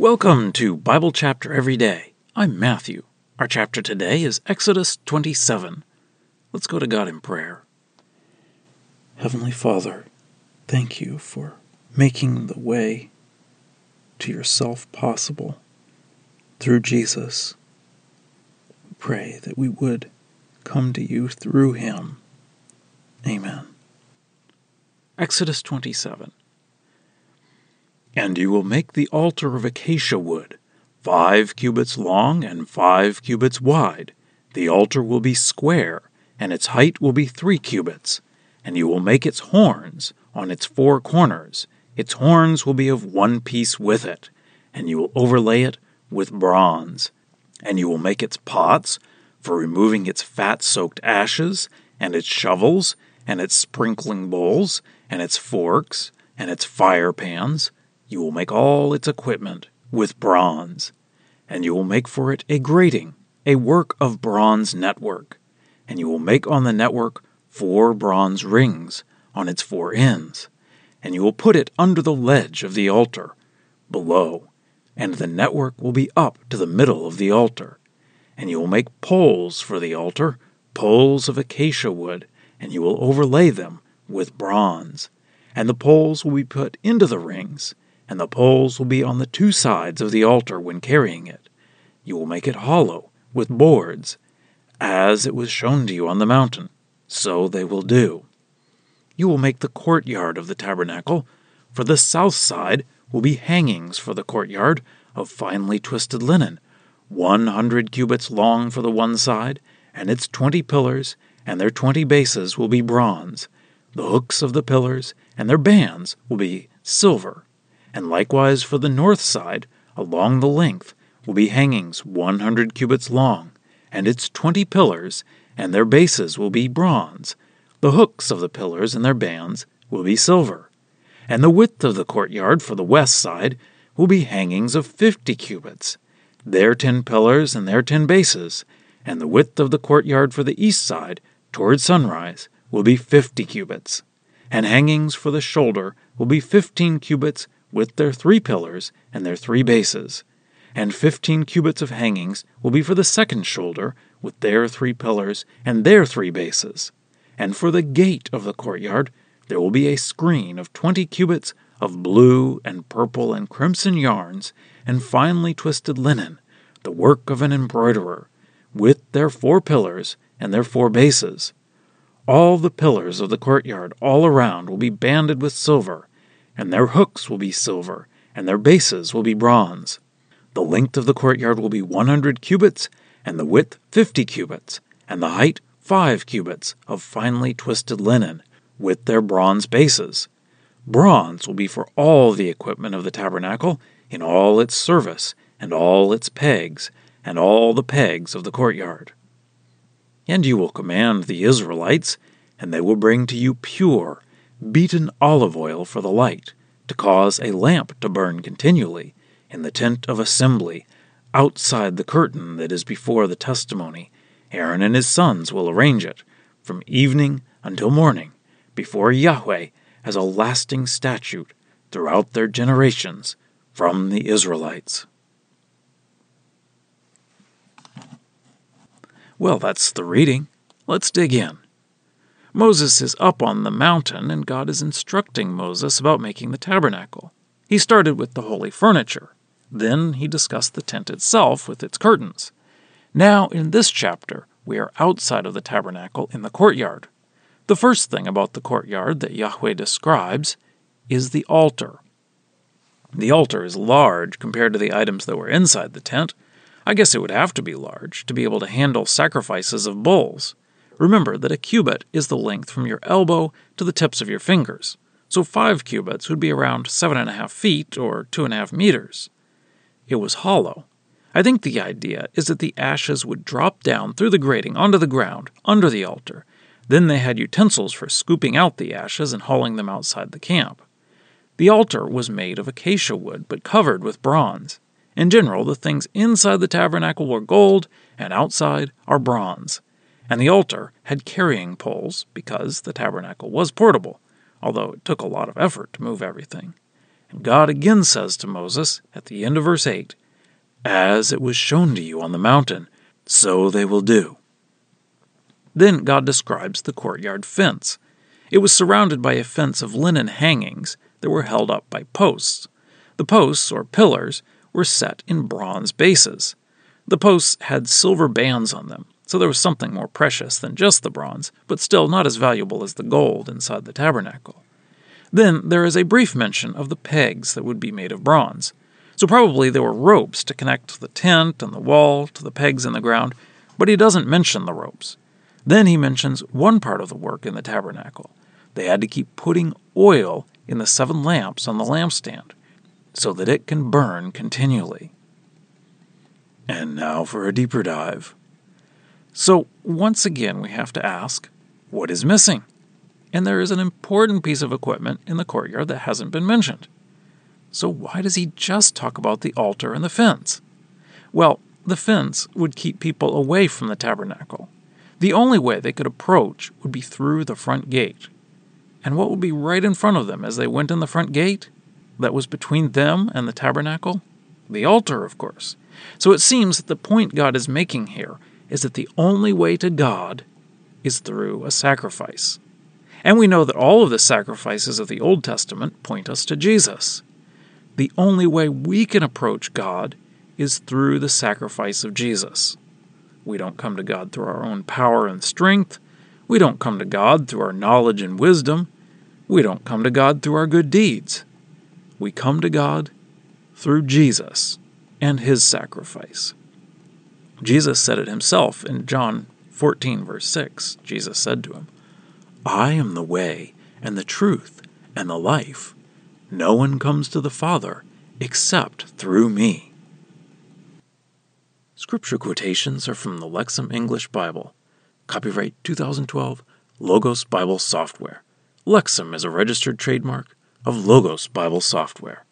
Welcome to Bible Chapter Every Day. I'm Matthew. Our chapter today is Exodus 27. Let's go to God in prayer. Heavenly Father, thank you for making the way to yourself possible through Jesus. We pray that we would come to you through him. Amen. Exodus 27. And you will make the altar of acacia wood, five cubits long and five cubits wide. The altar will be square, and its height will be three cubits. And you will make its horns on its four corners. Its horns will be of one piece with it, and you will overlay it with bronze. And you will make its pots for removing its fat soaked ashes, and its shovels, and its sprinkling bowls, and its forks, and its fire pans you will make all its equipment with bronze, and you will make for it a grating, a work of bronze network, and you will make on the network four bronze rings on its four ends, and you will put it under the ledge of the altar, below, and the network will be up to the middle of the altar. And you will make poles for the altar, poles of acacia wood, and you will overlay them with bronze. And the poles will be put into the rings, and the poles will be on the two sides of the altar when carrying it. You will make it hollow, with boards. As it was shown to you on the mountain, so they will do. You will make the courtyard of the tabernacle. For the south side will be hangings for the courtyard of finely twisted linen, one hundred cubits long for the one side, and its twenty pillars, and their twenty bases will be bronze. The hooks of the pillars and their bands will be silver and likewise for the north side, along the length, will be hangings one hundred cubits long, and its twenty pillars, and their bases will be bronze. The hooks of the pillars and their bands will be silver. And the width of the courtyard for the west side will be hangings of fifty cubits, their ten pillars and their ten bases, and the width of the courtyard for the east side, toward sunrise, will be fifty cubits. And hangings for the shoulder will be fifteen cubits with their three pillars and their three bases. And fifteen cubits of hangings will be for the second shoulder, with their three pillars and their three bases. And for the gate of the courtyard there will be a screen of twenty cubits of blue and purple and crimson yarns and finely twisted linen, the work of an embroiderer, with their four pillars and their four bases. All the pillars of the courtyard all around will be banded with silver, and their hooks will be silver, and their bases will be bronze. The length of the courtyard will be 100 cubits, and the width 50 cubits, and the height 5 cubits of finely twisted linen, with their bronze bases. Bronze will be for all the equipment of the tabernacle, in all its service, and all its pegs, and all the pegs of the courtyard. And you will command the Israelites, and they will bring to you pure beaten olive oil for the light, to cause a lamp to burn continually in the tent of assembly, outside the curtain that is before the testimony. Aaron and his sons will arrange it, from evening until morning, before Yahweh as a lasting statute throughout their generations from the Israelites. Well, that's the reading. Let's dig in. Moses is up on the mountain, and God is instructing Moses about making the tabernacle. He started with the holy furniture. Then he discussed the tent itself with its curtains. Now, in this chapter, we are outside of the tabernacle in the courtyard. The first thing about the courtyard that Yahweh describes is the altar. The altar is large compared to the items that were inside the tent. I guess it would have to be large to be able to handle sacrifices of bulls. Remember that a cubit is the length from your elbow to the tips of your fingers, so five cubits would be around seven and a half feet or two and a half meters. It was hollow. I think the idea is that the ashes would drop down through the grating onto the ground under the altar. Then they had utensils for scooping out the ashes and hauling them outside the camp. The altar was made of acacia wood but covered with bronze. In general, the things inside the tabernacle were gold and outside are bronze and the altar had carrying poles because the tabernacle was portable, although it took a lot of effort to move everything. And God again says to Moses at the end of verse 8, As it was shown to you on the mountain, so they will do. Then God describes the courtyard fence. It was surrounded by a fence of linen hangings that were held up by posts. The posts, or pillars, were set in bronze bases. The posts had silver bands on them, so there was something more precious than just the bronze, but still not as valuable as the gold inside the tabernacle. Then there is a brief mention of the pegs that would be made of bronze. So probably there were ropes to connect the tent and the wall to the pegs in the ground, but he doesn't mention the ropes. Then he mentions one part of the work in the tabernacle. They had to keep putting oil in the seven lamps on the lampstand so that it can burn continually. And now for a deeper dive. So, once again, we have to ask what is missing? And there is an important piece of equipment in the courtyard that hasn't been mentioned. So, why does he just talk about the altar and the fence? Well, the fence would keep people away from the tabernacle. The only way they could approach would be through the front gate. And what would be right in front of them as they went in the front gate? That was between them and the tabernacle? The altar, of course. So it seems that the point God is making here is that the only way to God is through a sacrifice. And we know that all of the sacrifices of the Old Testament point us to Jesus. The only way we can approach God is through the sacrifice of Jesus. We don't come to God through our own power and strength. We don't come to God through our knowledge and wisdom. We don't come to God through our good deeds. We come to God through Jesus and his sacrifice. Jesus said it himself in John 14, verse 6. Jesus said to him, I am the way and the truth and the life. No one comes to the Father except through me. Scripture quotations are from the Lexham English Bible. Copyright 2012, Logos Bible Software. Lexham is a registered trademark of Logos Bible Software.